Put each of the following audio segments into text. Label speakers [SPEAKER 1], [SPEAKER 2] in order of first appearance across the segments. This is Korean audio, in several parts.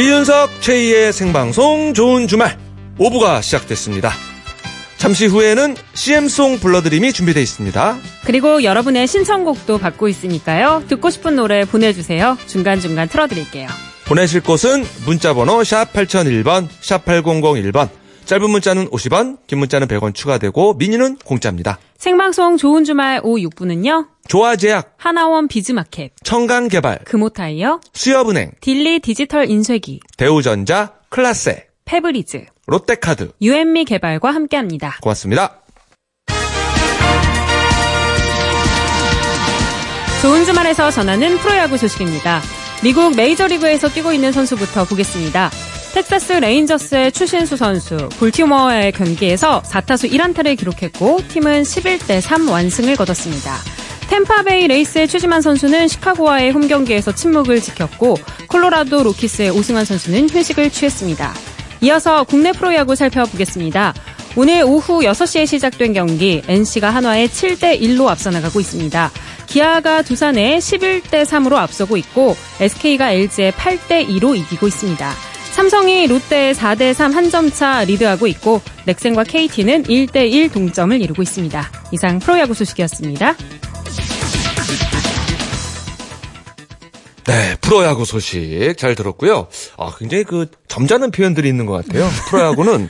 [SPEAKER 1] 이윤석 최희의 생방송 좋은 주말 5부가 시작됐습니다. 잠시 후에는 CM송 불러드림이 준비되어 있습니다.
[SPEAKER 2] 그리고 여러분의 신청곡도 받고 있으니까요. 듣고 싶은 노래 보내주세요. 중간중간 틀어드릴게요.
[SPEAKER 1] 보내실 곳은 문자번호 샵 8001번, 샵 8001번. 짧은 문자는 50원, 긴 문자는 100원 추가되고 미니는 공짜입니다.
[SPEAKER 2] 생방송 좋은 주말 오후 6부는요.
[SPEAKER 1] 조화제약,
[SPEAKER 2] 하나원 비즈마켓,
[SPEAKER 1] 청강개발,
[SPEAKER 2] 금호타이어,
[SPEAKER 1] 수협은행,
[SPEAKER 2] 딜리 디지털 인쇄기,
[SPEAKER 1] 대우전자, 클라세,
[SPEAKER 2] 페브리즈,
[SPEAKER 1] 롯데카드.
[SPEAKER 2] 유앤미 개발과 함께합니다.
[SPEAKER 1] 고맙습니다.
[SPEAKER 2] 좋은 주말에서 전하는 프로야구 소식입니다. 미국 메이저리그에서 뛰고 있는 선수부터 보겠습니다. 텍사스 레인저스의 추신수 선수, 볼티모어의 경기에서 4타수 1안타를 기록했고 팀은 11대 3 완승을 거뒀습니다. 템파베이 레이스의 최지만 선수는 시카고와의 홈 경기에서 침묵을 지켰고 콜로라도 로키스의 오승환 선수는 휴식을 취했습니다. 이어서 국내 프로야구 살펴보겠습니다. 오늘 오후 6시에 시작된 경기 NC가 한화에 7대 1로 앞서 나가고 있습니다. 기아가 두산에 11대 3으로 앞서고 있고 SK가 LG에 8대 2로 이기고 있습니다. 삼성이 롯데에 4대 3 한 점 차 리드하고 있고 넥센과 KT는 1대 1 동점을 이루고 있습니다. 이상 프로야구 소식이었습니다.
[SPEAKER 1] 네, 프로야구 소식 잘 들었고요. 아, 굉장히 그 점잖은 표현들이 있는 것 같아요. 프로야구는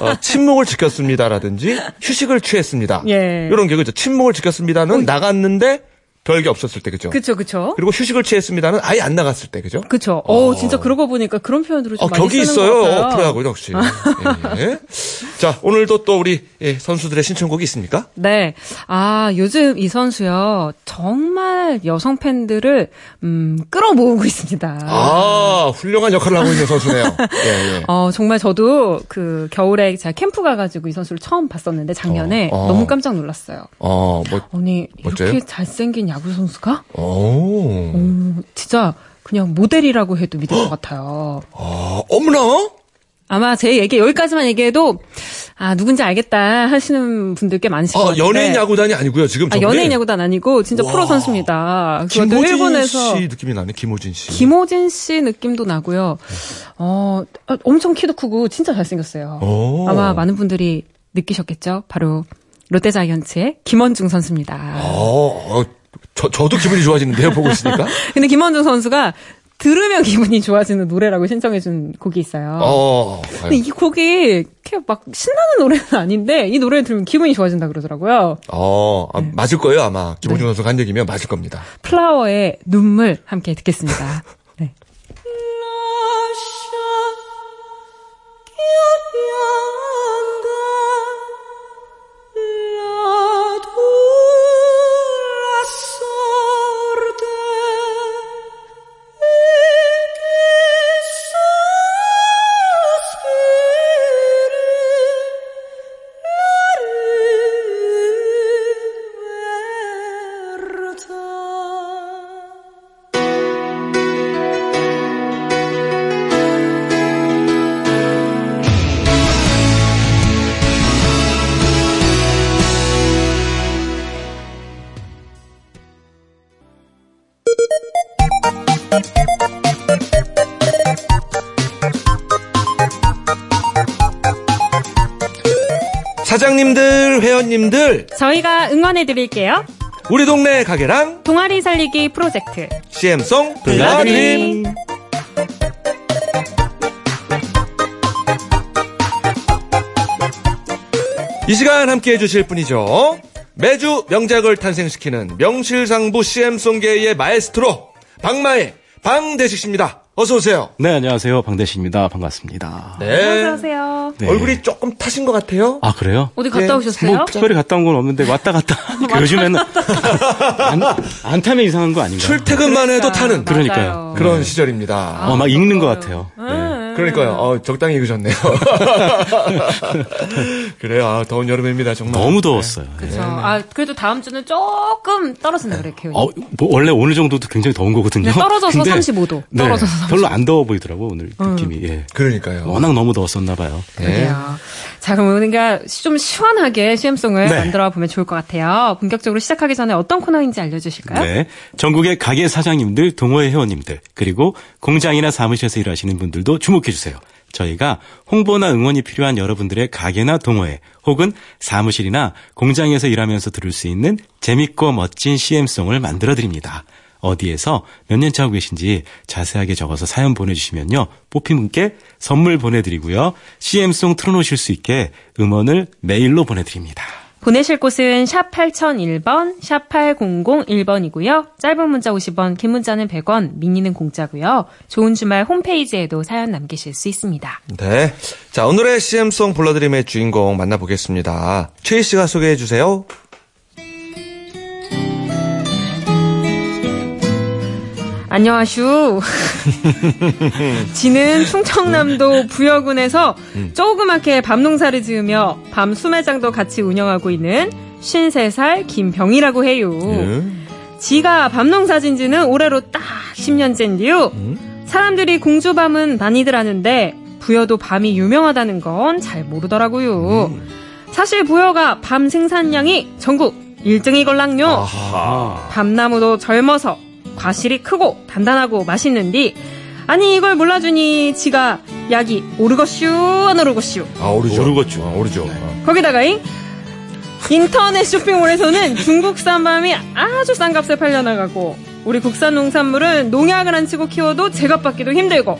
[SPEAKER 1] 어, 침묵을 지켰습니다라든지 휴식을 취했습니다.
[SPEAKER 2] 예.
[SPEAKER 1] 이런 게 그죠. 침묵을 지켰습니다는 나갔는데 별게 없었을 때 그죠.
[SPEAKER 2] 그쵸 그쵸.
[SPEAKER 1] 그리고 휴식을 취했습니다는 아예 안 나갔을 때 그죠.
[SPEAKER 2] 그쵸. 어, 진짜 그러고 보니까 그런 표현들을 좀
[SPEAKER 1] 어,
[SPEAKER 2] 많이
[SPEAKER 1] 격이 있어요.
[SPEAKER 2] 같아요.
[SPEAKER 1] 프로야구 역시. 예, 예. 자, 오늘도 또 우리 예, 선수들의 신청곡이 있습니까?
[SPEAKER 2] 네. 아, 요즘 이 선수요. 정말 여성 팬들을, 음, 끌어모으고 있습니다.
[SPEAKER 1] 아, 훌륭한 역할을 하고 있는 선수네요. 예, 예.
[SPEAKER 2] 어, 정말 저도 그 겨울에 제가 캠프 가 가지고 이 선수를 처음 봤었는데 작년에
[SPEAKER 1] 어, 어.
[SPEAKER 2] 너무 깜짝 놀랐어요.
[SPEAKER 1] 어, 뭐,
[SPEAKER 2] 아니,
[SPEAKER 1] 멋져요?
[SPEAKER 2] 이렇게 잘생긴 야구 선수가?
[SPEAKER 1] 오.
[SPEAKER 2] 음, 진짜 그냥 모델이라고 해도 믿을 것 같아요.
[SPEAKER 1] 아, 어머나?
[SPEAKER 2] 아마 제 얘기 여기까지만 얘기해도 아 누군지 알겠다 하시는 분들 꽤 많으실 것
[SPEAKER 1] 아,
[SPEAKER 2] 같은데.
[SPEAKER 1] 연예인 야구단이 아니고요. 지금
[SPEAKER 2] 아, 연예인 야구단 아니고 진짜
[SPEAKER 1] 와.
[SPEAKER 2] 프로 선수입니다.
[SPEAKER 1] 김호진
[SPEAKER 2] 일본에서
[SPEAKER 1] 씨 느낌이 나네. 김호진 씨.
[SPEAKER 2] 김호진 씨 느낌도 나고요. 어, 어, 엄청 키도 크고 진짜 잘생겼어요.
[SPEAKER 1] 오.
[SPEAKER 2] 아마 많은 분들이 느끼셨겠죠? 바로 롯데자이언츠의 김원중 선수입니다.
[SPEAKER 1] 어, 어, 저, 저도 기분이 좋아지는데요, 보고 있으니까.
[SPEAKER 2] 근데 김원중 선수가 들으면 기분이 좋아지는 노래라고 신청해준 곡이 있어요.
[SPEAKER 1] 어,
[SPEAKER 2] 근데 이 곡이 이렇게 막 신나는 노래는 아닌데 이 노래를 들으면 기분이 좋아진다 그러더라고요.
[SPEAKER 1] 어, 아, 맞을 거예요, 아마. 김호중
[SPEAKER 2] 네.
[SPEAKER 1] 선수가 한 얘기면 맞을 겁니다.
[SPEAKER 2] 플라워의 눈물 함께 듣겠습니다.
[SPEAKER 1] 사장님들, 회원님들,
[SPEAKER 2] 저희가 응원해 드릴게요.
[SPEAKER 1] 우리 동네 가게랑
[SPEAKER 2] 동아리 살리기 프로젝트.
[SPEAKER 1] CM송 불러드림. 이 시간 함께 해주실 분이죠. 매주 명작을 탄생시키는 명실상부 CM송계의 마에스트로 박마의 방대식 씨입니다. 어서 오세요.
[SPEAKER 3] 네, 안녕하세요. 방대식입니다. 반갑습니다.
[SPEAKER 1] 네.
[SPEAKER 2] 어서 오세요.
[SPEAKER 3] 네.
[SPEAKER 1] 얼굴이 조금 타신 것 같아요.
[SPEAKER 3] 아, 그래요?
[SPEAKER 2] 어디 갔다
[SPEAKER 1] 네.
[SPEAKER 2] 오셨어요?
[SPEAKER 3] 뭐 특별히 갔다 온 건 없는데 왔다 갔다 하니까 요즘에는 안, 안 타면 이상한 거 아닌가?
[SPEAKER 1] 출퇴근만 해도 타는
[SPEAKER 3] 그러니까요.
[SPEAKER 2] 맞아요.
[SPEAKER 1] 그런 시절입니다.
[SPEAKER 3] 어, 막 읽는 것 같아요.
[SPEAKER 2] 음.
[SPEAKER 1] 그러니까요. 어, 적당히 읽으셨네요. 그래요. 아, 더운 여름입니다, 정말.
[SPEAKER 3] 너무 더웠어요.
[SPEAKER 2] 그렇죠. 아 그래도 다음 주는 조금 떨어진다 그래 기온이.
[SPEAKER 3] 어, 뭐 원래 오늘 정도도 굉장히 더운 거거든요.
[SPEAKER 2] 네, 떨어져서
[SPEAKER 3] 근데
[SPEAKER 2] 35도.
[SPEAKER 3] 네,
[SPEAKER 2] 떨어져서
[SPEAKER 3] 별로 안 더워 보이더라고 오늘 느낌이. 예.
[SPEAKER 1] 그러니까요.
[SPEAKER 3] 워낙 너무 더웠었나 봐요.
[SPEAKER 1] 네.
[SPEAKER 2] 그래요. 자, 그럼 우리가 좀 시원하게 CM송을
[SPEAKER 3] 네.
[SPEAKER 2] 만들어 보면 좋을 것 같아요. 본격적으로 시작하기 전에 어떤 코너인지 알려 주실까요?
[SPEAKER 3] 네. 전국의 가게 사장님들, 동호회 회원님들, 그리고 공장이나 사무실에서 일하시는 분들도 주목해 주세요. 저희가 홍보나 응원이 필요한 여러분들의 가게나 동호회 혹은 사무실이나 공장에서 일하면서 들을 수 있는 재밌고 멋진 CM송을 만들어 드립니다. 어디에서 몇 년차 하고 계신지 자세하게 적어서 사연 보내주시면요. 뽑힌 분께 선물 보내드리고요. CM송 틀어놓으실 수 있게 음원을 메일로 보내드립니다.
[SPEAKER 2] 보내실 곳은 샵 8001번, 샵 8001번이고요. 짧은 문자 50원, 긴 문자는 100원, 미니는 공짜고요. 좋은 주말 홈페이지에도 사연 남기실 수 있습니다.
[SPEAKER 1] 네. 자, 오늘의 CM송 불러드림의 주인공 만나보겠습니다. 최희 씨가 소개해 주세요.
[SPEAKER 2] 안녕하슈. 지는 충청남도 부여군에서 조그맣게 밤 농사를 지으며 밤 수매장도 같이 운영하고 있는 53살 김병이라고 해요.
[SPEAKER 1] 예.
[SPEAKER 2] 지가 밤 농사 진 지는 올해로 딱 10년째인데요. 사람들이 공주밤은 많이들 아는데 부여도 밤이 유명하다는 건 잘 모르더라고요. 사실 부여가 밤 생산량이 전국 1등이걸랑요.
[SPEAKER 1] 아하.
[SPEAKER 2] 밤나무도 젊어서 과실이 크고 단단하고 맛있는디 아니 이걸 몰라주니 지가 약이 오르거슈 안 오르거슈
[SPEAKER 1] 아, 오르죠.
[SPEAKER 3] 오르겠죠.
[SPEAKER 1] 아, 오르죠. 어.
[SPEAKER 2] 거기다가 잉 인터넷 쇼핑몰에서는 중국산 밤이 아주 싼 값에 팔려나가고 우리 국산 농산물은 농약을 안 치고 키워도 제값 받기도 힘들고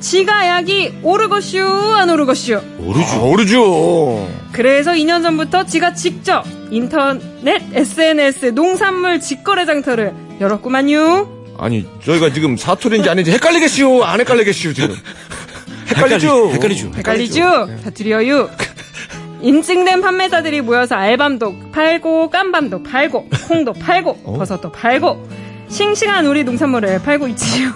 [SPEAKER 2] 지가 약이 오르거슈 안 오르거슈
[SPEAKER 1] 아, 오르죠.
[SPEAKER 2] 그래서 2년 전부터 지가 직접 인터넷 SNS 농산물 직거래 장터를 열었구만요
[SPEAKER 1] 아니, 저희가 지금 사투리인지 아닌지 헷갈리겠슈? 안 헷갈리겠슈, 지금? 헷갈리죠?
[SPEAKER 3] 헷갈리- 헷갈리죠.
[SPEAKER 2] 헷갈리죠? 다 드려요. 인증된 판매자들이 모여서 알밤도 팔고 깜밤도 팔고 콩도 팔고 버섯도 팔고 싱싱한 우리 농산물을 팔고 있지요.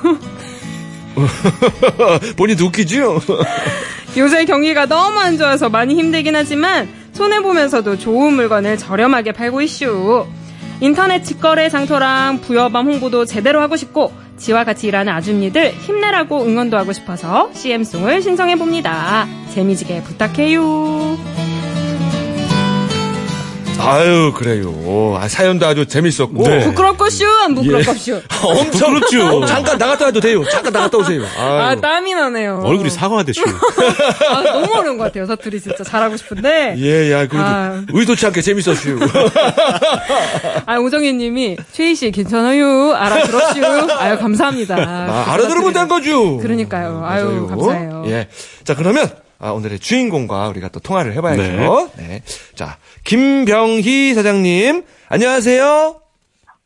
[SPEAKER 1] 본인도 웃기죠?
[SPEAKER 2] 요새 경기가 너무 안 좋아서 많이 힘들긴 하지만 손해 보면서도 좋은 물건을 저렴하게 팔고 있슈. 인터넷 직거래 장터랑 부여밤 홍보도 제대로 하고 싶고 지와 같이 일하는 아줌니들 힘내라고 응원도 하고 싶어서 CM송을 신청해 봅니다. 재미지게 부탁해요.
[SPEAKER 1] 아유, 그래요. 아, 사연도 아주 재밌었고.
[SPEAKER 3] 네.
[SPEAKER 2] 부끄럽고슈 안 부끄럽고슈.
[SPEAKER 1] 엄청
[SPEAKER 3] 부끄럽죠.
[SPEAKER 1] 어, 잠깐 나갔다 와도 돼요. 잠깐 나갔다 오세요.
[SPEAKER 2] 아
[SPEAKER 1] 아유.
[SPEAKER 2] 땀이 나네요.
[SPEAKER 3] 얼굴이 사과가 되죠.
[SPEAKER 2] 아, 너무 어려운 것 같아요. 사투리 진짜 잘하고 싶은데.
[SPEAKER 1] 예, 야, 그래도
[SPEAKER 2] 아.
[SPEAKER 1] 의도치 않게 재밌었슈.
[SPEAKER 2] 아 오정희님이 최희 씨 괜찮아요. 알아들었슈. 아유 감사합니다.
[SPEAKER 1] 아, 알아들으면 된 거죠.
[SPEAKER 2] 그러니까요. 아유,
[SPEAKER 1] 맞아요.
[SPEAKER 2] 감사해요.
[SPEAKER 1] 예. 자, 그러면 아, 오늘의 주인공과 우리가 또 통화를 해봐야죠. 네. 자, 김병희 사장님, 안녕하세요.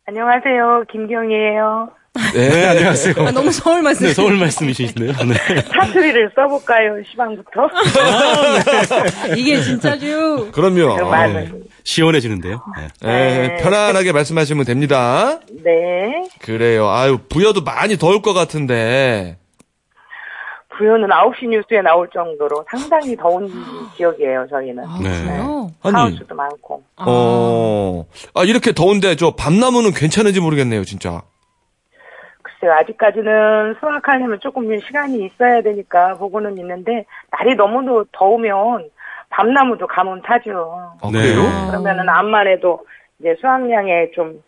[SPEAKER 4] 안녕하세요. 김경이에요.
[SPEAKER 1] 네, 안녕하세요.
[SPEAKER 2] 아, 너무 서울 말씀.
[SPEAKER 3] 네, 서울 말씀이시네요. 네.
[SPEAKER 4] 사투리를 써볼까요? 시방부터.
[SPEAKER 2] 이게 진짜죠.
[SPEAKER 1] 그럼요.
[SPEAKER 4] 많은.
[SPEAKER 3] 시원해지는데요. 네.
[SPEAKER 1] 예, 편안하게 말씀하시면 됩니다.
[SPEAKER 4] 네.
[SPEAKER 1] 그래요. 아유, 부여도 많이 더울 것 같은데.
[SPEAKER 4] 부여는 9시 뉴스에 나올 정도로 상당히 더운 지역이에요, 저희는.
[SPEAKER 2] 아,
[SPEAKER 3] 네.
[SPEAKER 4] 하우스도 많고.
[SPEAKER 1] 어, 아, 이렇게 더운데 저 밤나무는 괜찮은지 모르겠네요, 진짜.
[SPEAKER 4] 글쎄요, 아직까지는 수확하려면 조금 시간이 있어야 되니까 보고는 있는데, 날이 너무 더우면 밤나무도 가뭄 타죠.
[SPEAKER 1] 아,
[SPEAKER 3] 네.
[SPEAKER 1] 그래요?
[SPEAKER 4] 그러면은 암만 해도 이제 수확량에 좀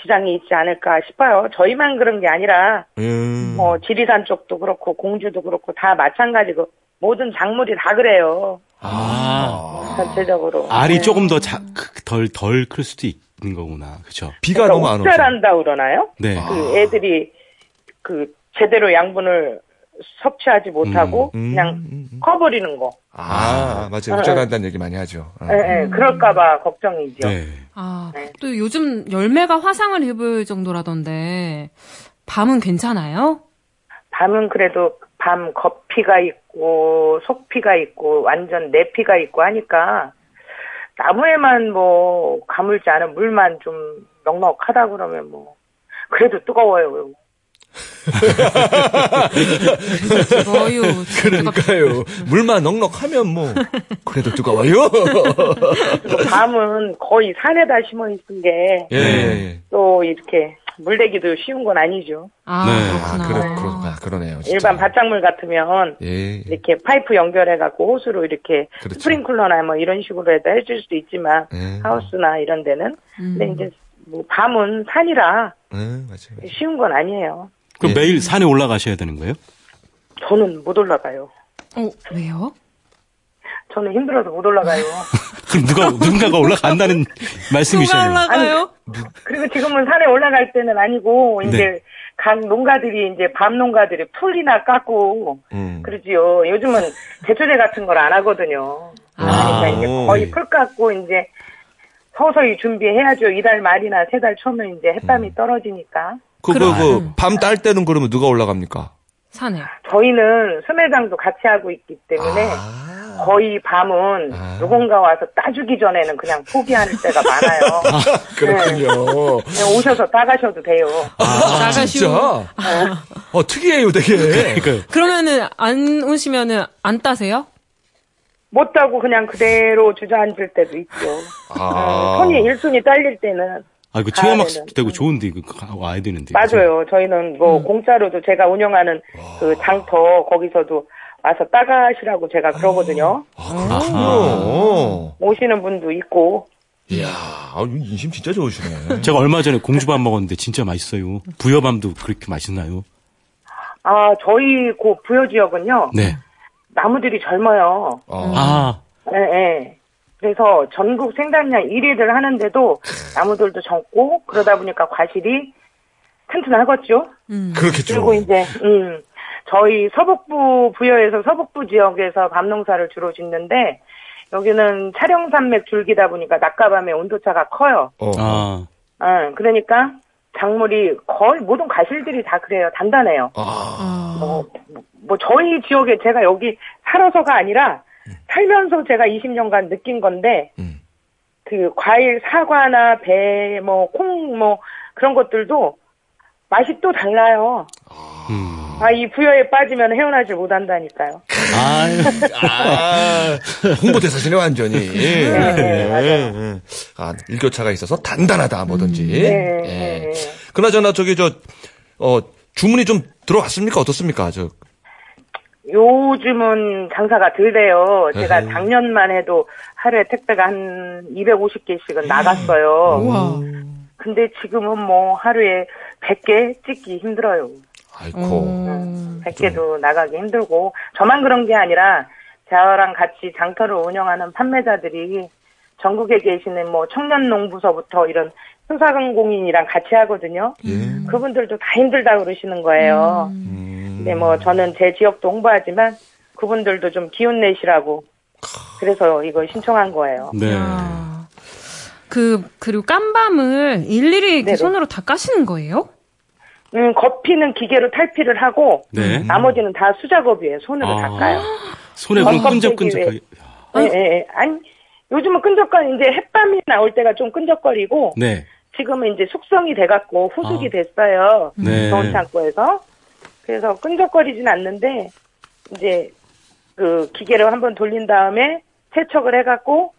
[SPEAKER 4] 지장이 있지 않을까 싶어요. 저희만 그런 게 아니라
[SPEAKER 1] 음.
[SPEAKER 4] 뭐 지리산 쪽도 그렇고 공주도 그렇고 다 마찬가지고 모든 작물이 다 그래요.
[SPEAKER 3] 아,
[SPEAKER 4] 전체적으로.
[SPEAKER 3] 알이
[SPEAKER 4] 네.
[SPEAKER 3] 조금 더덜덜 클 수도 있는 거구나. 그렇죠.
[SPEAKER 1] 비가
[SPEAKER 4] 그러니까
[SPEAKER 1] 너무 안 오죠.
[SPEAKER 4] 옥절한다 그러나요?
[SPEAKER 3] 네.
[SPEAKER 4] 그 애들이 그 제대로 양분을 섭취하지 못하고
[SPEAKER 1] 음,
[SPEAKER 4] 그냥
[SPEAKER 1] 음, 음.
[SPEAKER 4] 커버리는 거.
[SPEAKER 1] 아, 맞아요. 우절한다는 얘기 많이 하죠. 어.
[SPEAKER 4] 예, 예, 그럴까봐 걱정이죠.
[SPEAKER 3] 네.
[SPEAKER 2] 아,
[SPEAKER 4] 네.
[SPEAKER 2] 또 요즘 열매가 화상을 입을 정도라던데 밤은 괜찮아요?
[SPEAKER 4] 밤은 그래도 밤 겉피가 있고 속피가 있고 완전 내피가 있고 하니까 나무에만 뭐 가물지 않은 물만 좀 넉넉하다 그러면 뭐 그래도 뜨거워요.
[SPEAKER 2] 어유.
[SPEAKER 1] 그러니까요. 물만 넉넉하면 뭐 그래도 뜨거워요.
[SPEAKER 4] 밤은 거의 산에다 심어 있은 게
[SPEAKER 1] 예, 예.
[SPEAKER 4] 또 이렇게 물대기도 쉬운 건 아니죠.
[SPEAKER 2] 아,
[SPEAKER 3] 네.
[SPEAKER 1] 아,
[SPEAKER 2] 그렇구나.
[SPEAKER 1] 그래, 그러, 아, 그러네요. 진짜.
[SPEAKER 4] 일반 밭작물 같으면
[SPEAKER 1] 예. 예.
[SPEAKER 4] 이렇게 파이프 연결해갖고 호스로 이렇게
[SPEAKER 1] 그렇죠.
[SPEAKER 4] 스프링클러나 뭐 이런 식으로 해도 해줄 수도 있지만
[SPEAKER 1] 예.
[SPEAKER 4] 하우스나 이런 데는
[SPEAKER 2] 음.
[SPEAKER 4] 근데 이제 뭐 밤은 산이라
[SPEAKER 1] 예, 맞아요. 맞아요.
[SPEAKER 4] 쉬운 건 아니에요.
[SPEAKER 3] 그럼
[SPEAKER 1] 예.
[SPEAKER 3] 매일 산에 올라가셔야 되는 거예요?
[SPEAKER 4] 저는 못 올라가요.
[SPEAKER 2] 어, 왜요?
[SPEAKER 4] 저는 힘들어서 못 올라가요.
[SPEAKER 3] 그럼 누가 누군가가 올라간다는
[SPEAKER 2] 누가
[SPEAKER 3] 말씀이시잖아요.
[SPEAKER 2] 올라가요?
[SPEAKER 4] 그리고 지금은 산에 올라갈 때는 아니고 이제
[SPEAKER 3] 네.
[SPEAKER 4] 각 농가들이 이제 밤 농가들이 풀이나 깎고
[SPEAKER 1] 음.
[SPEAKER 4] 그러지요. 요즘은 제초제 같은 걸 안 하거든요.
[SPEAKER 2] 아.
[SPEAKER 4] 그러니까 이제
[SPEAKER 1] 오.
[SPEAKER 4] 거의 풀 깎고 이제 서서히 준비해야죠. 이달 말이나 세 달 초면 이제 햇밤이 떨어지니까.
[SPEAKER 1] 그, 그,
[SPEAKER 2] 그,
[SPEAKER 1] 밤 딸 때는 그러면 누가 올라갑니까?
[SPEAKER 2] 산에.
[SPEAKER 4] 저희는 수매장도 같이 하고 있기 때문에
[SPEAKER 1] 아.
[SPEAKER 4] 거의 밤은
[SPEAKER 1] 아.
[SPEAKER 4] 누군가 와서 따주기 전에는 그냥 포기하는 때가 많아요.
[SPEAKER 1] 그렇군요.
[SPEAKER 4] 그냥 오셔서 따가셔도 돼요.
[SPEAKER 1] 아. 진짜? 어, 특이해요, 되게.
[SPEAKER 3] 그러니까
[SPEAKER 2] 그러면은 안 오시면은 안 따세요?
[SPEAKER 4] 못 따고 그냥 그대로 주저앉을 때도 있죠.
[SPEAKER 1] 아.
[SPEAKER 4] 어, 손이 일손이 딸릴 때는
[SPEAKER 3] 아 이거
[SPEAKER 4] 가야
[SPEAKER 3] 체험학습도
[SPEAKER 4] 되는.
[SPEAKER 3] 되고 좋은데 이거 가- 와야 되는데.
[SPEAKER 4] 맞아요. 저희는 뭐 공짜로도 제가 운영하는 그 장터 거기서도 와서 따가시라고 제가 그러거든요.
[SPEAKER 1] 아, 그렇군요.
[SPEAKER 4] 오시는 분도 있고
[SPEAKER 1] 이야, 아, 인심 진짜 좋으시네.
[SPEAKER 3] 제가 얼마 전에 공주밥 먹었는데 진짜 맛있어요. 부여밤도 그렇게 맛있나요?
[SPEAKER 4] 아 저희 그 부여 지역은요
[SPEAKER 3] 네.
[SPEAKER 4] 나무들이 젊어요.
[SPEAKER 1] 어.
[SPEAKER 3] 아
[SPEAKER 4] 예, 예. 그래서 전국 생산량 1위를 하는데도 나무들도 젊고 그러다 보니까 과실이 튼튼하겠죠.
[SPEAKER 2] 음.
[SPEAKER 1] 그렇겠죠.
[SPEAKER 4] 그리고 이제 음 저희 서북부 부여에서 서북부 지역에서 밤농사를 주로 짓는데 여기는 촬영산맥 줄기다 보니까 낮과 밤의 온도차가 커요.
[SPEAKER 1] 어.
[SPEAKER 3] 아.
[SPEAKER 4] 어, 그러니까 작물이 거의 모든 과실들이 다 그래요. 단단해요.
[SPEAKER 1] 아.
[SPEAKER 4] 뭐, 뭐 저희 지역에 제가 여기 살아서가 아니라 살면서 제가 20년간 느낀 건데
[SPEAKER 1] 음.
[SPEAKER 4] 그 과일 사과나 배 뭐 콩뭐 그런 것들도 맛이 또 달라요.
[SPEAKER 3] 음.
[SPEAKER 4] 아이 부여에 빠지면 헤어나질 못한다니까요.
[SPEAKER 3] 아.
[SPEAKER 1] 아, 홍보 대사시네, 완전히.
[SPEAKER 4] 네, 맞아요.
[SPEAKER 1] 예. 아, 일교차가 있어서 단단하다, 뭐든지.
[SPEAKER 4] 네,
[SPEAKER 1] 예.
[SPEAKER 4] 네.
[SPEAKER 1] 그나저나, 저기, 저, 어, 주문이 좀 들어왔습니까? 어떻습니까? 저,
[SPEAKER 4] 요즘은 장사가 덜 돼요. 제가
[SPEAKER 1] 에헤이.
[SPEAKER 4] 작년만 해도 하루에 택배가 한 250개씩은 나갔어요.
[SPEAKER 2] 우와.
[SPEAKER 4] 근데 지금은 뭐 하루에 100개 찍기 힘들어요.
[SPEAKER 1] 아이고.
[SPEAKER 2] 음.
[SPEAKER 4] 100개도 나가기 힘들고 저만 그런 게 아니라 저랑 같이 장터를 운영하는 판매자들이 전국에 계시는 뭐 청년 농부서부터 이런 소상공인이랑 같이 하거든요.
[SPEAKER 1] 예.
[SPEAKER 4] 그분들도 다 힘들다 그러시는 거예요.
[SPEAKER 1] 음.
[SPEAKER 4] 근데 뭐 저는 제 지역도 홍보하지만 그분들도 좀 기운 내시라고 그래서 이걸 신청한 거예요.
[SPEAKER 3] 네.
[SPEAKER 2] 야. 그 그리고 깜밤을 일일이
[SPEAKER 4] 네네.
[SPEAKER 2] 손으로 다 까시는 거예요?
[SPEAKER 4] 음, 겉피는 기계로 탈피를 하고
[SPEAKER 3] 네.
[SPEAKER 4] 나머지는 다 수작업이에요. 손으로
[SPEAKER 3] 아.
[SPEAKER 4] 닦아요.
[SPEAKER 3] 손에 그럼
[SPEAKER 4] 깜깜하게
[SPEAKER 3] 끈적끈적하게.
[SPEAKER 4] 예, 예, 예. 아니 요즘은 끈적거리 이제 햇밤이 나올 때가 좀 끈적거리고
[SPEAKER 3] 네.
[SPEAKER 4] 지금은 이제 숙성이 돼갖고 후숙이
[SPEAKER 3] 아.
[SPEAKER 4] 됐어요.
[SPEAKER 3] 네.
[SPEAKER 4] 더운 창고에서 그래서 끈적거리진 않는데 이제 그 기계를 한번 돌린 다음에 세척을 해갖고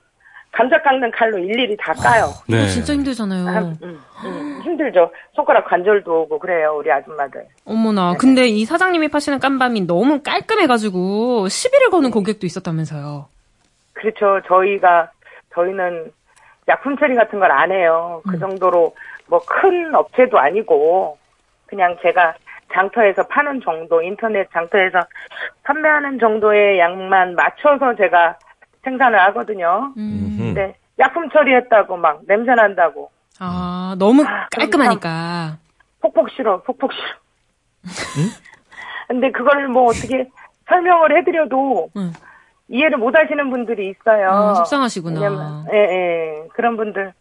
[SPEAKER 4] 감자 깎는 칼로 일일이 다 까요.
[SPEAKER 3] 네.
[SPEAKER 2] 진짜 힘들잖아요.
[SPEAKER 4] 한- 음, 음, 힘들죠. 손가락 관절도 오고 그래요, 우리 아줌마들.
[SPEAKER 2] 어머나. 근데 이 사장님이 파시는 깜밤이 너무 깔끔해가지고 시비를 거는 고객도 있었다면서요.
[SPEAKER 4] 그렇죠. 저희가 저희는 약품 처리 같은 걸 안 해요. 그 정도로 뭐 큰 업체도 아니고 그냥 제가 장터에서 파는 정도, 인터넷 장터에서 판매하는 정도의 양만 맞춰서 제가 생산을 하거든요.
[SPEAKER 2] 음.
[SPEAKER 1] 음.
[SPEAKER 4] 근데 약품 처리했다고 막 냄새 난다고
[SPEAKER 2] 아, 너무
[SPEAKER 4] 아,
[SPEAKER 2] 깔끔하니까.
[SPEAKER 4] 폭폭 싫어, 폭폭 싫어. 근데 그걸 뭐 어떻게 설명을 해드려도
[SPEAKER 2] 응.
[SPEAKER 4] 이해를 못 하시는 분들이 있어요.
[SPEAKER 2] 아, 속상하시구나.
[SPEAKER 4] 왜냐면, 예, 예. 그런 분들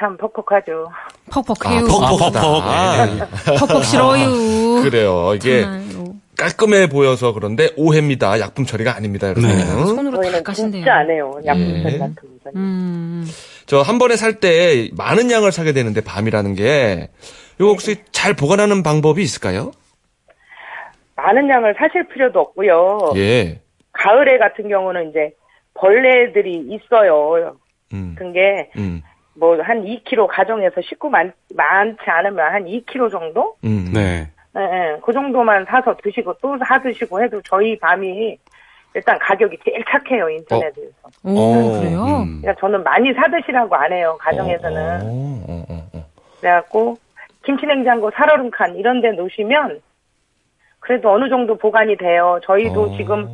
[SPEAKER 4] 참 퍽퍽하죠.
[SPEAKER 2] 퍽퍽해요.
[SPEAKER 1] 아, 퍽퍽하다.
[SPEAKER 3] 아, 퍽퍽. 네.
[SPEAKER 2] 퍽퍽 싫어요.
[SPEAKER 1] 그래요. 이게
[SPEAKER 2] 정말로.
[SPEAKER 1] 깔끔해 보여서 그런데 오해입니다. 약품 처리가 아닙니다. 이렇게.
[SPEAKER 3] 네.
[SPEAKER 2] 손으로 다 까신대요.
[SPEAKER 4] 진짜 안 해요. 약품
[SPEAKER 1] 예.
[SPEAKER 4] 처리 같은 거.
[SPEAKER 2] 음.
[SPEAKER 1] 저한 번에 살 때 많은 양을 사게 되는데 밤이라는 게 이거 혹시 잘 보관하는 방법이 있을까요?
[SPEAKER 4] 많은 양을 사실 필요도 없고요.
[SPEAKER 1] 예.
[SPEAKER 4] 가을에 같은 경우는 이제 벌레들이 있어요.
[SPEAKER 1] 음.
[SPEAKER 4] 그게
[SPEAKER 1] 음.
[SPEAKER 4] 뭐 한 2kg 가정에서 식구 많, 많지 않으면 한 2kg 정도?
[SPEAKER 1] 음.
[SPEAKER 3] 네.
[SPEAKER 4] 예, 예. 그 정도만 사서 드시고 또 사 드시고 해도 저희 밤이 일단 가격이 제일 착해요 인터넷에서.
[SPEAKER 2] 오,
[SPEAKER 1] 어,
[SPEAKER 2] 그래요?
[SPEAKER 3] 음.
[SPEAKER 4] 그러니까 저는 많이 사 드시라고 안 해요 가정에서는.
[SPEAKER 1] 어, 어, 어, 어.
[SPEAKER 4] 그래갖고 김치냉장고 살얼음 칸 이런 데 놓으시면 그래도 어느 정도 보관이 돼요. 저희도
[SPEAKER 1] 어.
[SPEAKER 4] 지금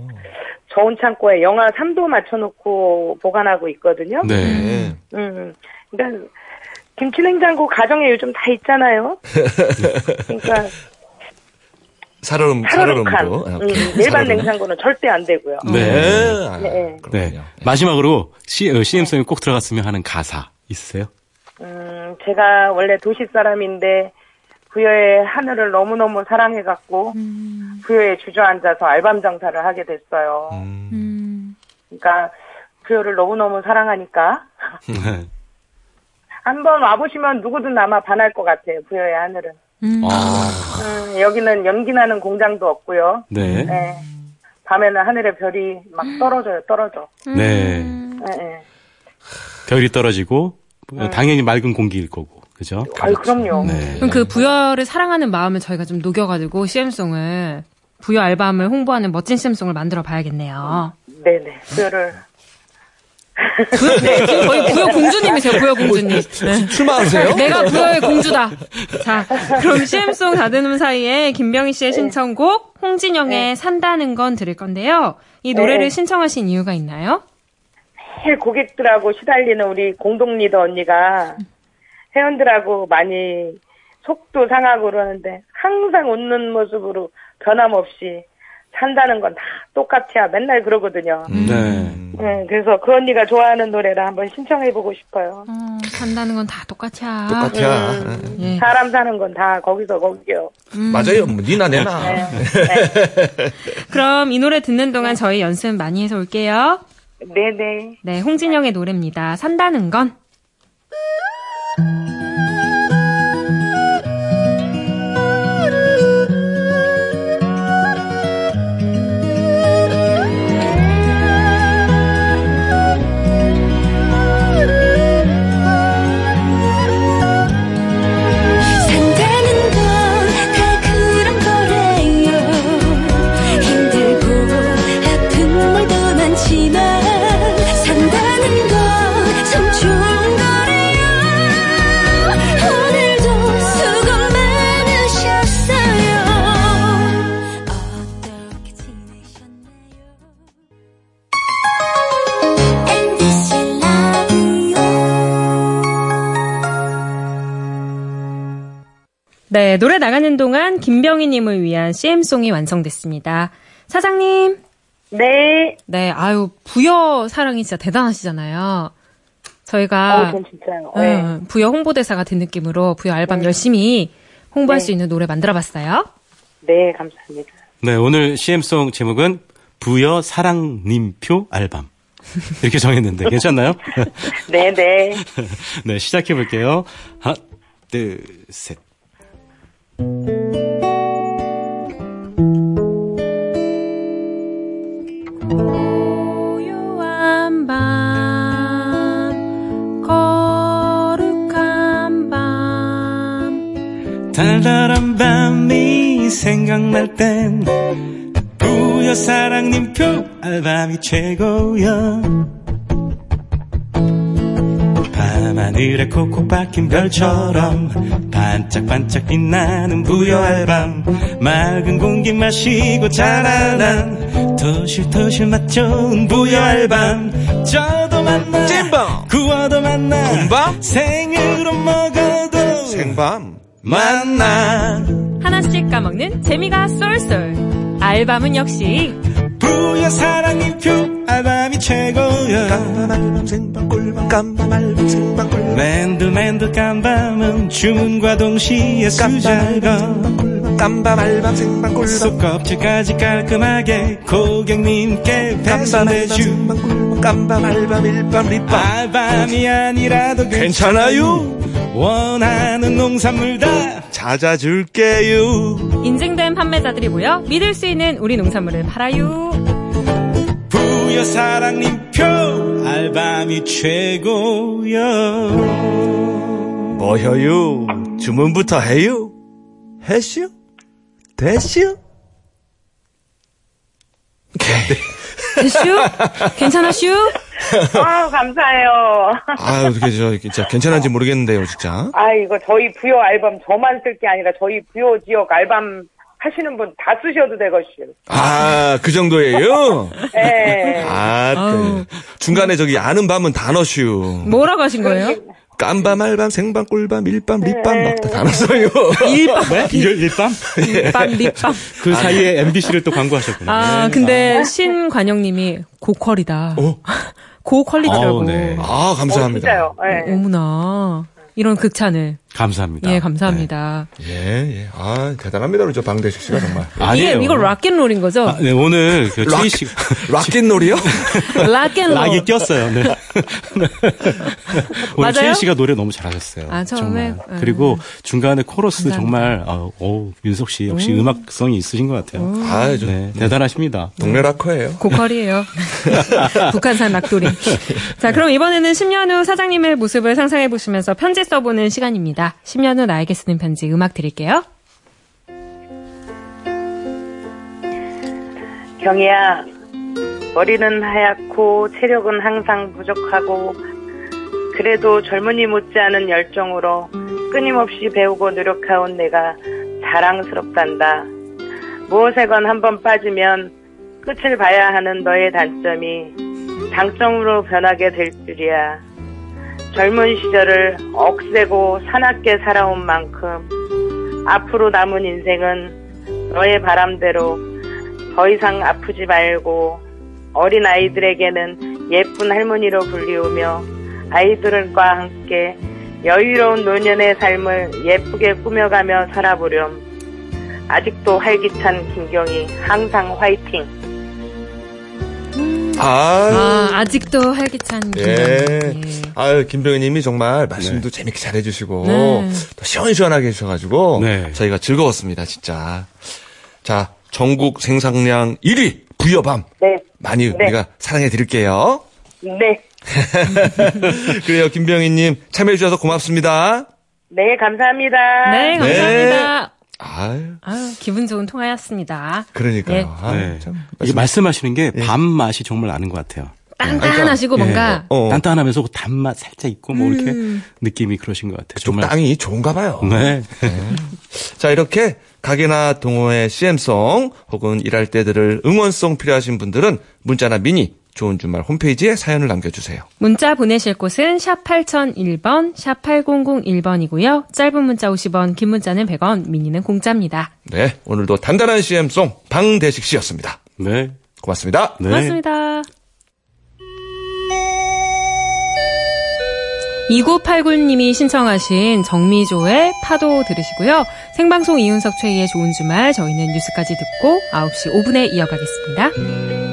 [SPEAKER 4] 저온 창고에 영하 3도 맞춰놓고 보관하고 있거든요.
[SPEAKER 3] 네.
[SPEAKER 1] 네.
[SPEAKER 4] 음, 그러니까 김치 냉장고 가정에 요즘 다 있잖아요. 그러니까
[SPEAKER 1] 살얼음,
[SPEAKER 4] 살얼음 칸,
[SPEAKER 1] 살얼음으로. 아,
[SPEAKER 4] 음,
[SPEAKER 1] 오케이.
[SPEAKER 4] 일반. 냉장고는 절대 안 되고요.
[SPEAKER 3] 네.
[SPEAKER 1] 네. 아,
[SPEAKER 4] 네.
[SPEAKER 3] 네.
[SPEAKER 1] 그렇군요.
[SPEAKER 3] 마지막으로 C, 어, CM송에 꼭 들어갔으면 하는 가사 있으세요?
[SPEAKER 4] 음, 제가 원래 도시 사람인데 부여의 하늘을 너무너무 사랑해갖고 부여에 주저앉아서 알밤 장사를 하게 됐어요.
[SPEAKER 1] 음.
[SPEAKER 2] 음.
[SPEAKER 4] 그러니까 부여를 너무너무 사랑하니까
[SPEAKER 3] 네.
[SPEAKER 4] 한번 와보시면 누구든 아마 반할 것 같아요. 부여의 하늘은.
[SPEAKER 2] 음.
[SPEAKER 1] 아.
[SPEAKER 4] 음, 여기는 연기 나는 공장도 없고요.
[SPEAKER 3] 네.
[SPEAKER 4] 네. 밤에는 하늘에 별이 막 떨어져요, 떨어져.
[SPEAKER 3] 네.
[SPEAKER 4] 네, 네.
[SPEAKER 3] 별이 떨어지고 어, 당연히 맑은 공기일 거고. 그죠?
[SPEAKER 4] 아유, 그럼요.
[SPEAKER 3] 네.
[SPEAKER 2] 그럼 그 부여를 사랑하는 마음을 저희가 좀 녹여가지고 CM송을 부여 앨범을 홍보하는 멋진 CM송을 만들어 봐야겠네요.
[SPEAKER 4] 네네. 부여를.
[SPEAKER 2] 부여, 네, 지금 거의 부여 공주님이세요, 부여 공주님. 네.
[SPEAKER 1] 출마하세요?
[SPEAKER 2] 내가 부여의 공주다. 자, 그럼 CM송 다듬는 사이에 김병희 씨의 신청곡 홍진영의 산다는 건 들을 건데요. 이 노래를
[SPEAKER 4] 네.
[SPEAKER 2] 신청하신 이유가 있나요?
[SPEAKER 4] 매일 고객들하고 시달리는 우리 공동 리더 언니가 회원들하고 많이 속도 상하고 그러는데 항상 웃는 모습으로 변함없이 산다는 건 다 똑같이야 맨날 그러거든요.
[SPEAKER 3] 네.
[SPEAKER 4] 네, 그래서 그 언니가 좋아하는 노래를 한번 신청해보고 싶어요.
[SPEAKER 2] 어, 산다는 건 다 똑같이야.
[SPEAKER 1] 똑같아.
[SPEAKER 2] 예.
[SPEAKER 4] 사람 사는 건 다 거기서 거기요.
[SPEAKER 1] 맞아요. 뭐, 니나 내나.
[SPEAKER 4] 네. 네.
[SPEAKER 2] 그럼 이 노래 듣는 동안 저희 연습 많이 해서 올게요.
[SPEAKER 4] 네네.
[SPEAKER 2] 네, 홍진영의 노래입니다. 산다는 건. 네, 나가는 동안 김병희님을 위한 CM송이 완성됐습니다. 사장님.
[SPEAKER 4] 네.
[SPEAKER 2] 네, 아유, 부여 사랑이 진짜 대단하시잖아요. 저희가
[SPEAKER 4] 어, 전 진짜요. 네.
[SPEAKER 2] 음, 부여 홍보대사가 된 느낌으로 부여 앨범 열심히 홍보할
[SPEAKER 4] 네.
[SPEAKER 2] 수 있는 노래 만들어 봤어요.
[SPEAKER 4] 네, 감사합니다.
[SPEAKER 3] 네, 오늘 CM송 제목은 부여 사랑님표 알밤. 이렇게 정했는데 괜찮나요?
[SPEAKER 4] 네네.
[SPEAKER 3] 네, 시작해 볼게요. 하나, 둘, 셋. 달달한 밤이 생각날 땐 부여 사랑님표 알밤이 최고야. 밤하늘에 콕콕 박힌 별처럼 반짝반짝 빛나는 부여 알밤 맑은 공기 마시고 자라난 토실토실 맛 좋은 부여 알밤 쪄도 만나
[SPEAKER 1] 찐밤!
[SPEAKER 3] 구워도 만나
[SPEAKER 1] 군밤?
[SPEAKER 3] 생으로 먹어도
[SPEAKER 1] 생밤.
[SPEAKER 3] 만나
[SPEAKER 2] 하나씩 까먹는 재미가 쏠쏠. 알밤은 역시
[SPEAKER 3] 부여 사랑님표 알밤이 최고야.
[SPEAKER 1] 깜밤 알밤 생밤 꿀밤 깜밤 알밤 생밤 꿀밤.
[SPEAKER 3] 맨들맨들 깜밤은 주문과 동시에 수작업
[SPEAKER 1] 깜밤 알밤 생밤 꿀밤.
[SPEAKER 3] 속껍질까지 깔끔하게 고객님께 배송해주.
[SPEAKER 1] 꿀밤 깜밤 알밤 일밤 립밤.
[SPEAKER 3] 알밤이 아니라도
[SPEAKER 1] 괜찮아요.
[SPEAKER 3] 원하는 농산물 다
[SPEAKER 1] 찾아줄게요.
[SPEAKER 2] 인증된 판매자들이 모여 믿을 수 있는 우리 농산물을 팔아요.
[SPEAKER 3] 부여 사랑님표 알밤이 최고요
[SPEAKER 1] 뭐혀요? 주문부터 해요? 해슈? 대슈?
[SPEAKER 2] 대슈? 괜찮아슈?
[SPEAKER 4] 아 감사해요.
[SPEAKER 1] 아, 어떻게 저 진짜 괜찮은지 모르겠는데요, 진짜.
[SPEAKER 4] 아 이거 저희 부여 앨범 저만 쓸 게 아니라 저희 부여 지역 앨범 하시는 분 다 쓰셔도 되겠슈.
[SPEAKER 1] 아, 그 정도예요?
[SPEAKER 4] 예.
[SPEAKER 1] 아. 네. 중간에 저기 아는 밤은 단어슈.
[SPEAKER 2] 뭐라고 하신 거예요?
[SPEAKER 1] 깜밤, 알밤, 생밤, 꿀밤, 일밤, 립밤 막다 단어써요.
[SPEAKER 2] 일밤,
[SPEAKER 3] 네? 일, 일밤?
[SPEAKER 2] 립밤, 립밤.
[SPEAKER 3] 그 사이에 MBC를 또 광고하셨구나
[SPEAKER 2] 아, 근데 신관영님이 고퀄이다. 고퀄리티라고.
[SPEAKER 3] 아우, 네.
[SPEAKER 1] 아,
[SPEAKER 4] 어,
[SPEAKER 1] 감사합니다.
[SPEAKER 4] 진짜요. 예.
[SPEAKER 2] 어머나. 이런 극찬을.
[SPEAKER 3] 감사합니다
[SPEAKER 2] 예, 감사합니다.
[SPEAKER 1] 예, 예. 아, 대단합니다. 우리 저 방대식 씨가 정말.
[SPEAKER 3] 네. 아니에요
[SPEAKER 2] 이게, 이거 락앤롤인 거죠?
[SPEAKER 3] 아, 네, 오늘 그
[SPEAKER 1] 락,
[SPEAKER 3] 최희 씨
[SPEAKER 1] 락앤롤이요?
[SPEAKER 2] 락앤롤.
[SPEAKER 3] 락이 꼈어요. 네. 오늘
[SPEAKER 2] 맞아요?
[SPEAKER 3] 최희 씨가 노래 너무 잘하셨어요.
[SPEAKER 2] 아, 처음에?
[SPEAKER 3] 정말.
[SPEAKER 2] 음.
[SPEAKER 3] 그리고 중간에 코러스
[SPEAKER 2] 감사합니다.
[SPEAKER 3] 정말 어, 오, 윤석 씨 역시 음. 악성이 있으신 것 같아요.
[SPEAKER 1] 아, 저
[SPEAKER 3] 네, 대단하십니다.
[SPEAKER 1] 동네 락커예요.
[SPEAKER 2] 고퀄이에요. 북한산 락돌이. 자, 그럼 이번에는 10년 후 사장님의 모습을 상상해 보시면서 편지 써보는 시간입니다. 10년 후 나에게 쓰는 편지 음악 드릴게요.
[SPEAKER 4] 경희야, 머리는 하얗고 체력은 항상 부족하고 그래도 젊은이 못지않은 열정으로 끊임없이 배우고 노력해온 내가 자랑스럽단다. 무엇에건 한번 빠지면 끝을 봐야 하는 너의 단점이 장점으로 변하게 될 줄이야. 젊은 시절을 억세고 사납게 살아온 만큼 앞으로 남은 인생은 너의 바람대로 더 이상 아프지 말고 어린 아이들에게는 예쁜 할머니로 불리우며 아이들과 함께 여유로운 노년의 삶을 예쁘게 꾸며가며 살아보렴. 아직도 활기찬 김경희 항상 화이팅.
[SPEAKER 1] 아,
[SPEAKER 2] 아, 아직도 활기찬
[SPEAKER 1] 예.
[SPEAKER 2] 김병희.
[SPEAKER 1] 아유, 김병희 님이 정말 말씀도 재밌게 잘해주시고,
[SPEAKER 2] 네.
[SPEAKER 1] 또 시원시원하게 해주셔가지고,
[SPEAKER 3] 네.
[SPEAKER 1] 저희가 즐거웠습니다, 진짜. 자, 전국 생산량 1위, 부여밤.
[SPEAKER 4] 네.
[SPEAKER 1] 많이 우리가 사랑해 드릴게요.
[SPEAKER 4] 네.
[SPEAKER 1] 그래요, 김병희 님. 참여해 주셔서 고맙습니다.
[SPEAKER 4] 네, 감사합니다.
[SPEAKER 2] 네, 감사합니다.
[SPEAKER 1] 아유,
[SPEAKER 2] 아유, 기분 좋은 통화였습니다.
[SPEAKER 1] 그러니까요.
[SPEAKER 2] 네.
[SPEAKER 1] 아유,
[SPEAKER 3] 네.
[SPEAKER 1] 참.
[SPEAKER 3] 이게 말씀하시는 게밤 맛이 정말 나는 것 같아요.
[SPEAKER 2] 딴딴하시고 뭔가
[SPEAKER 1] 어,
[SPEAKER 3] 단단하면서 그 단맛 살짝 있고 뭐 이렇게 느낌이 그러신 것 같아요.
[SPEAKER 1] 쪽
[SPEAKER 3] 정말.
[SPEAKER 1] 땅이 좋은가 봐요.
[SPEAKER 3] 네.
[SPEAKER 1] 자, 이렇게 가게나 동호회 CM송 혹은 일할 때 들을 응원송 필요하신 분들은 문자나 미니 좋은 주말 홈페이지에 사연을 남겨주세요.
[SPEAKER 2] 문자 보내실 곳은 샵 8001번, 샵 8001번이고요. 짧은 문자 50원, 긴 문자는 100원, 미니는 공짜입니다.
[SPEAKER 1] 네, 오늘도 단단한 CM송 방대식 씨였습니다.
[SPEAKER 3] 네.
[SPEAKER 1] 고맙습니다.
[SPEAKER 3] 네.
[SPEAKER 2] 고맙습니다. 2989님이 신청하신 정미조의 파도 들으시고요. 생방송 이윤석 최희의 좋은 주말 저희는 뉴스까지 듣고 9시 5분에 이어가겠습니다.